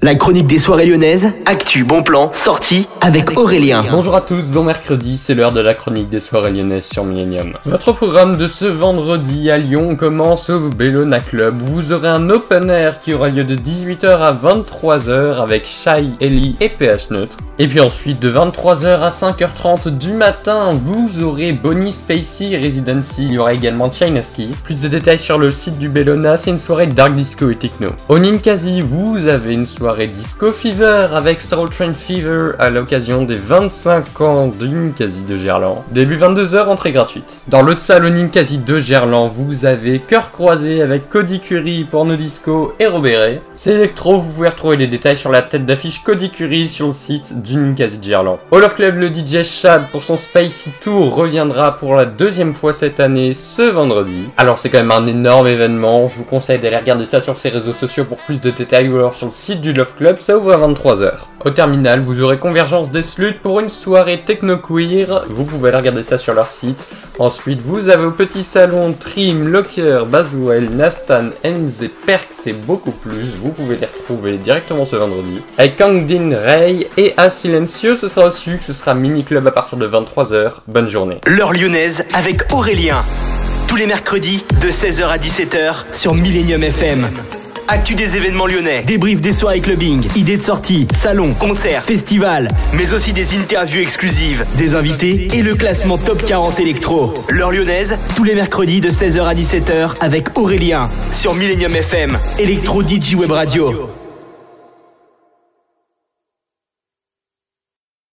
La chronique des soirées lyonnaises, actu, bon plan, sortie avec Aurélien. Bonjour à tous, bon mercredi, c'est l'heure de la chronique des soirées lyonnaises sur Millennium. Votre programme de ce vendredi à Lyon commence au Bellona Club. Vous aurez un open air qui aura lieu de 18h à 23h avec Shai, Ellie et PH Neutre. Et puis ensuite de 23h à 5h30 du matin, vous aurez Bonnie Spacey Residency. Il y aura également Ski. Plus de détails sur le site du Bellona, c'est une soirée dark disco et techno. Au Ninkasi, vous avez une soirée Disco Fever avec Soul Train Fever à l'occasion des 25 ans de Ninkasi de Gerland. Début 22h, entrée gratuite. Dans l'autre salle au Ninkasi de Gerland, vous avez Cœur Croisé avec Cody Curry, Porno Disco et Robert. C'est électro, vous pouvez retrouver les détails sur la tête d'affiche Cody Curry sur le site du Ninkasi de Gerland. All of Club, le DJ Chad pour son Spicy Tour reviendra pour la deuxième fois cette année ce vendredi. Alors c'est quand même un énorme événement, je vous conseille d'aller regarder ça sur ses réseaux sociaux pour plus de détails ou alors sur le site du Love Club, ça ouvre à 23h. Au terminal, vous aurez Convergence des Sluts pour une soirée techno-queer, vous pouvez aller regarder ça sur leur site. Ensuite, vous avez au petit salon Trim, Locker, Baswell, Nastan, MZ, Perks et beaucoup plus, vous pouvez les retrouver directement ce vendredi. Avec Kangdin Ray et à Silencio, ce sera aussi que ce sera mini club à partir de 23h. Bonne journée. L'heure lyonnaise avec Aurélien. Tous les mercredis de 16h à 17h sur Millennium FM. Actu des événements lyonnais, débrief des soirées clubbing, idées de sortie, salons, concerts, festivals, mais aussi des interviews exclusives, des invités et le classement top 40 électro. L'heure lyonnaise, tous les mercredis de 16h à 17h avec Aurélien sur Millennium FM, Electro DJ Web Radio.